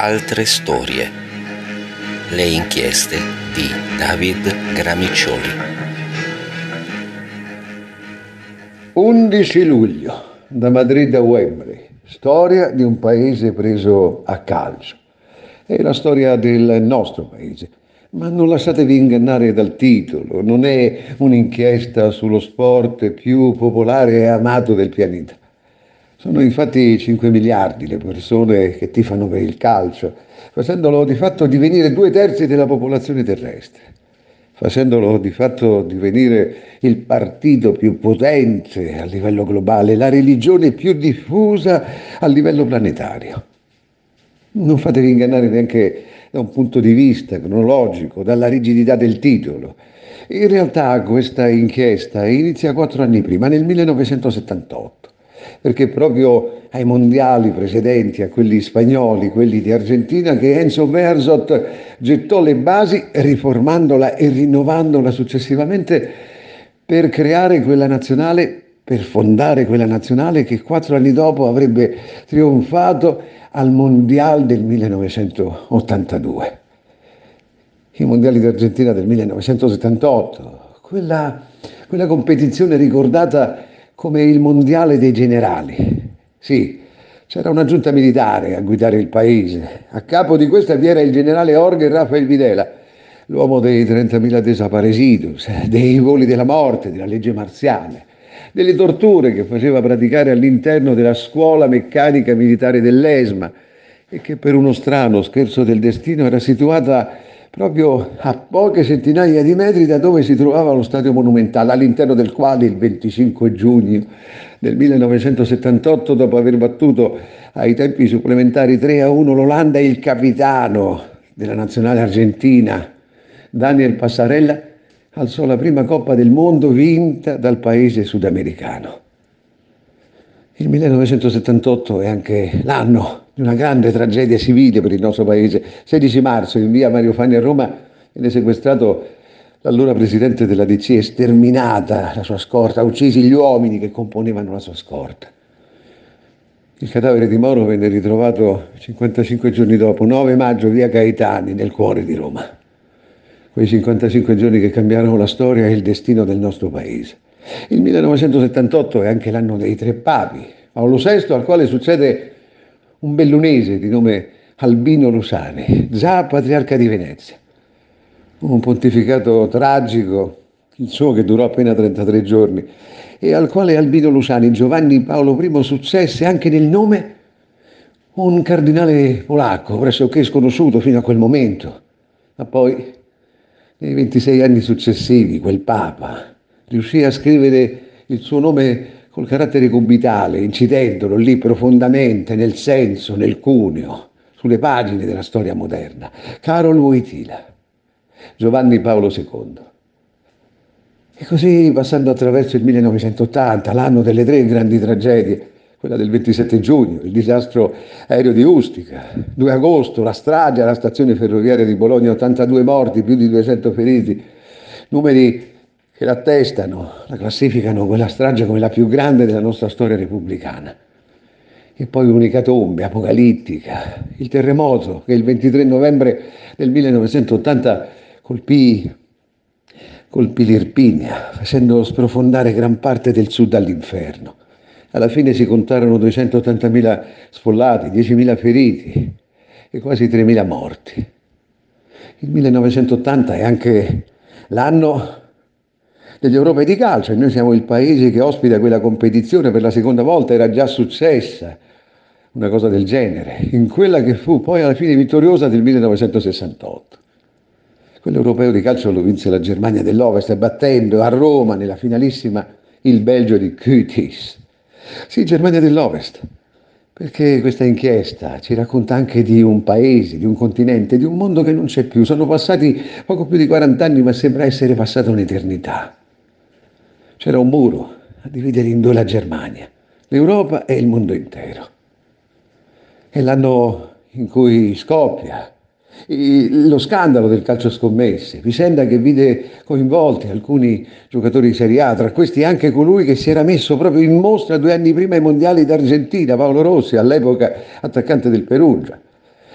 altre storie. Le inchieste di David Gramiccioli. 11 luglio, da Madrid a Wembley. Storia di un paese preso a calcio. È la storia del nostro paese. Ma non lasciatevi ingannare dal titolo, non è un'inchiesta sullo sport più popolare e amato del pianeta. Sono infatti 5 miliardi le persone che tifano per il calcio, facendolo di fatto divenire due terzi della popolazione terrestre, facendolo di fatto divenire il partito più potente a livello globale, la religione più diffusa a livello planetario. Non fatevi ingannare neanche da un punto di vista cronologico, dalla rigidità del titolo. In realtà questa inchiesta inizia quattro anni prima, nel 1978 perché proprio ai mondiali precedenti, a quelli spagnoli, quelli di Argentina, che Enzo Berzot gettò le basi riformandola e rinnovandola successivamente per creare quella nazionale, per fondare quella nazionale che quattro anni dopo avrebbe trionfato al Mondial del 1982. I mondiali d'Argentina del 1978, quella, quella competizione ricordata come il mondiale dei generali. Sì, c'era una giunta militare a guidare il paese. A capo di questa vi era il generale Jorge Rafael Videla, l'uomo dei 30.000 desaparecidos, dei voli della morte, della legge marziale, delle torture che faceva praticare all'interno della scuola meccanica militare dell'ESMA e che per uno strano scherzo del destino era situata proprio a poche centinaia di metri da dove si trovava lo stadio monumentale, all'interno del quale il 25 giugno del 1978, dopo aver battuto ai tempi supplementari 3 a 1 l'Olanda, il capitano della nazionale argentina, Daniel Passarella, alzò la prima Coppa del Mondo vinta dal paese sudamericano. Il 1978 è anche l'anno di una grande tragedia civile per il nostro paese. 16 marzo in via Mario Fani a Roma viene sequestrato l'allora presidente della DC, sterminata la sua scorta, uccisi gli uomini che componevano la sua scorta. Il cadavere di Moro venne ritrovato 55 giorni dopo, 9 maggio, via Gaetani, nel cuore di Roma. Quei 55 giorni che cambiarono la storia e il destino del nostro paese. Il 1978 è anche l'anno dei tre papi. Paolo VI, al quale succede un bellunese di nome Albino Lusani, già patriarca di Venezia. Un pontificato tragico, il suo che durò appena 33 giorni, e al quale Albino Lusani, Giovanni Paolo I, successe anche nel nome un cardinale polacco, pressoché sconosciuto fino a quel momento, ma poi nei 26 anni successivi quel Papa riuscì a scrivere il suo nome col carattere cubitale, incidendolo lì profondamente nel senso, nel cuneo, sulle pagine della storia moderna. Carol Wojtyla, Giovanni Paolo II. E così passando attraverso il 1980, l'anno delle tre grandi tragedie, quella del 27 giugno, il disastro aereo di Ustica, 2 agosto, la strage alla stazione ferroviaria di Bologna, 82 morti, più di 200 feriti, numeri che l'attestano, la classificano quella strage come la più grande della nostra storia repubblicana. E poi un'ecatombe apocalittica, il terremoto che il 23 novembre del 1980 colpì, colpì l'Irpinia, facendo sprofondare gran parte del sud all'inferno. Alla fine si contarono 280.000 sfollati, 10.000 feriti e quasi 3.000 morti. Il 1980 è anche l'anno degli europei di calcio e noi siamo il paese che ospita quella competizione per la seconda volta, era già successa una cosa del genere, in quella che fu poi alla fine vittoriosa del 1968. Quell'europeo di calcio lo vinse la Germania dell'Ovest battendo a Roma nella finalissima il Belgio di Kütis. Sì, Germania dell'Ovest, perché questa inchiesta ci racconta anche di un paese, di un continente, di un mondo che non c'è più. Sono passati poco più di 40 anni, ma sembra essere passata un'eternità c'era un muro a dividere in due la Germania, l'Europa e il mondo intero. È l'anno in cui scoppia lo scandalo del calcio scommesse, vicenda che vide coinvolti alcuni giocatori di Serie A, tra questi anche colui che si era messo proprio in mostra due anni prima ai mondiali d'Argentina, Paolo Rossi, all'epoca attaccante del Perugia.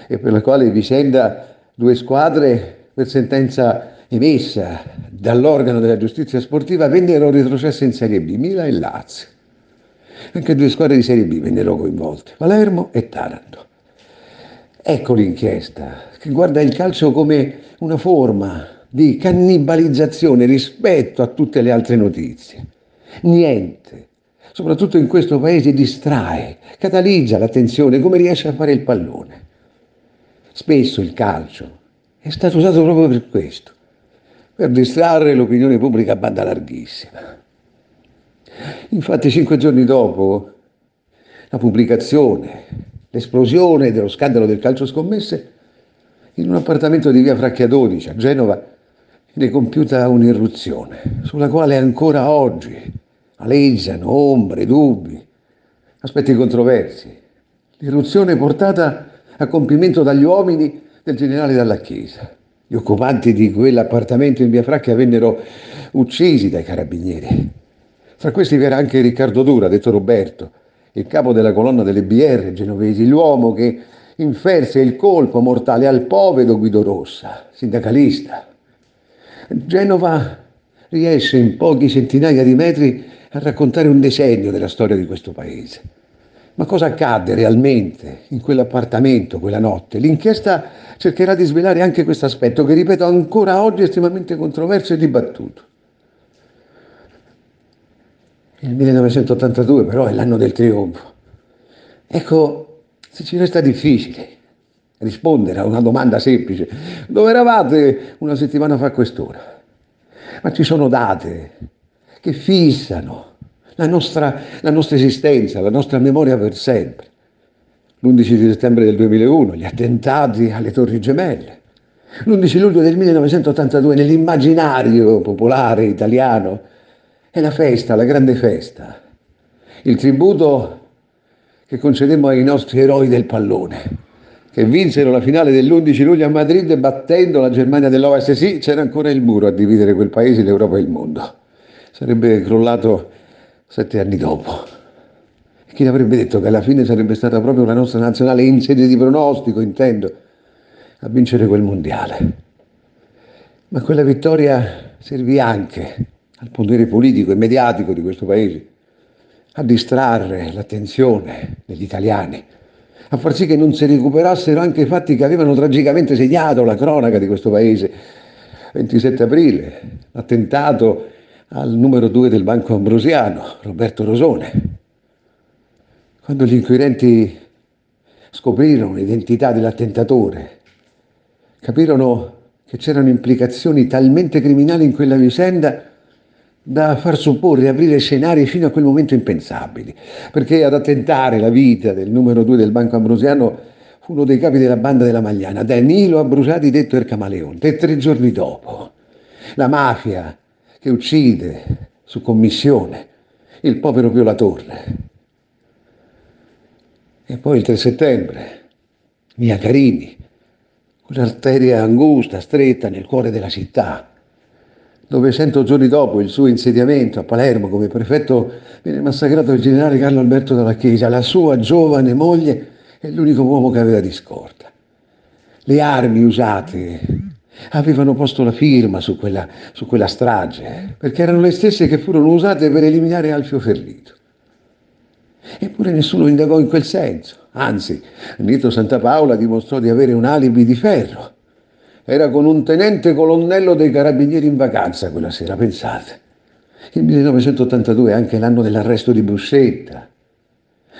e per la quale vicenda due squadre per sentenza emessa dall'organo della giustizia sportiva vennero retrocesse in Serie B, Mila e Lazio. Anche due squadre di Serie B vennero coinvolte, Palermo e Taranto. Ecco l'inchiesta, che guarda il calcio come una forma di cannibalizzazione rispetto a tutte le altre notizie. Niente, soprattutto in questo paese, distrae, catalizza l'attenzione come riesce a fare il pallone. Spesso il calcio è stato usato proprio per questo, per distrarre l'opinione pubblica a banda larghissima. Infatti cinque giorni dopo la pubblicazione, l'esplosione dello scandalo del calcio scommesse, in un appartamento di via Fracchia 12 a Genova ne è compiuta un'irruzione sulla quale ancora oggi aleggiano ombre, dubbi, aspetti controversi. L'irruzione portata a compimento dagli uomini del generale Dalla Chiesa. Gli occupanti di quell'appartamento in via Fracchia vennero uccisi dai carabinieri. Tra questi vi era anche Riccardo Dura, detto Roberto, il capo della colonna delle BR genovesi, l'uomo che inferse il colpo mortale al povero Guido Rossa, sindacalista. Genova riesce in pochi centinaia di metri a raccontare un decennio della storia di questo paese. Ma cosa accadde realmente in quell'appartamento quella notte? L'inchiesta cercherà di svelare anche questo aspetto che, ripeto, ancora oggi è estremamente controverso e dibattuto. Il 1982 però è l'anno del trionfo. Ecco, se ci resta difficile rispondere a una domanda semplice, dove eravate una settimana fa quest'ora? Ma ci sono date che fissano la nostra, la nostra esistenza, la nostra memoria per sempre. L'11 di settembre del 2001, gli attentati alle Torri Gemelle. L'11 luglio del 1982, nell'immaginario popolare italiano, è la festa, la grande festa. Il tributo che concedemmo ai nostri eroi del pallone, che vinsero la finale dell'11 luglio a Madrid battendo la Germania dell'Ovest. Sì, c'era ancora il muro a dividere quel paese, l'Europa e il mondo. Sarebbe crollato sette anni dopo. Chi avrebbe detto che alla fine sarebbe stata proprio la nostra nazionale in sede di pronostico, intendo, a vincere quel mondiale. Ma quella vittoria servì anche al potere politico e mediatico di questo paese a distrarre l'attenzione degli italiani, a far sì che non si recuperassero anche i fatti che avevano tragicamente segnato la cronaca di questo paese. 27 aprile, l'attentato al numero due del Banco Ambrosiano, Roberto Rosone. Quando gli inquirenti scoprirono l'identità dell'attentatore, capirono che c'erano implicazioni talmente criminali in quella vicenda da far supporre e aprire scenari fino a quel momento impensabili, perché ad attentare la vita del numero due del Banco Ambrosiano fu uno dei capi della banda della Magliana, Danilo Abbrusati detto il Camaleonte, e tre giorni dopo la mafia che uccide su commissione il povero Pio La Torre. E poi il 3 settembre, Mia Carini, quell'arteria angusta, stretta nel cuore della città, dove cento giorni dopo il suo insediamento a Palermo come prefetto viene massacrato il generale Carlo Alberto dalla Chiesa, la sua giovane moglie è l'unico uomo che aveva di scorta. Le armi usate avevano posto la firma su quella, su quella strage, perché erano le stesse che furono usate per eliminare Alfio Ferlito. Eppure nessuno indagò in quel senso. Anzi, Nito Santa Paola dimostrò di avere un alibi di ferro. Era con un tenente colonnello dei carabinieri in vacanza quella sera, pensate. Il 1982 è anche l'anno dell'arresto di Buscetta.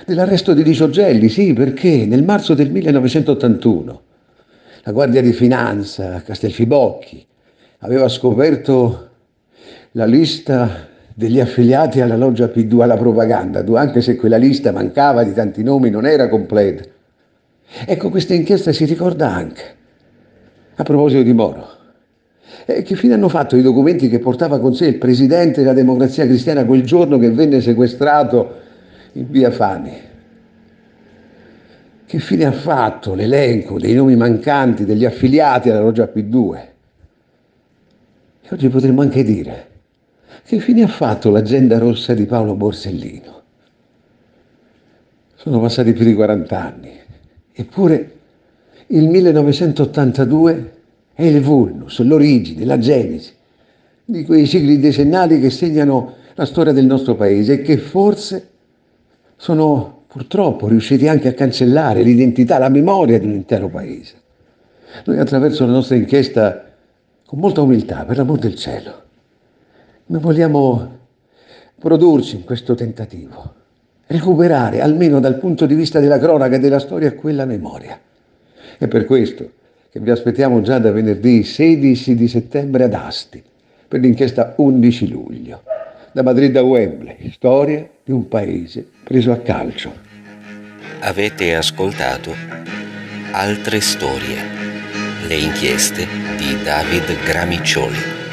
Dell'arresto di Diciogelli, sì, perché nel marzo del 1981 la Guardia di Finanza a Castelfibocchi aveva scoperto la lista degli affiliati alla loggia P2 alla propaganda, anche se quella lista mancava di tanti nomi, non era completa. Ecco, questa inchiesta si ricorda anche, a proposito di Moro, e che fine hanno fatto i documenti che portava con sé il presidente della democrazia cristiana quel giorno che venne sequestrato in via Fani? Che fine ha fatto l'elenco dei nomi mancanti degli affiliati alla loggia P2? E oggi potremmo anche dire che fine ha fatto l'agenda rossa di Paolo Borsellino? Sono passati più di 40 anni, eppure Il 1982 è il vulnus, l'origine, la genesi di quei cicli decennali che segnano la storia del nostro paese e che forse sono purtroppo riusciti anche a cancellare l'identità, la memoria di un intero paese. Noi attraverso la nostra inchiesta, con molta umiltà, per l'amor del cielo, noi vogliamo produrci in questo tentativo, recuperare, almeno dal punto di vista della cronaca e della storia, quella memoria. È per questo che vi aspettiamo già da venerdì 16 di settembre ad Asti, per l'inchiesta 11 luglio. Da Madrid a Wembley, storia di un paese preso a calcio. Avete ascoltato altre storie, le inchieste di David Gramiccioli.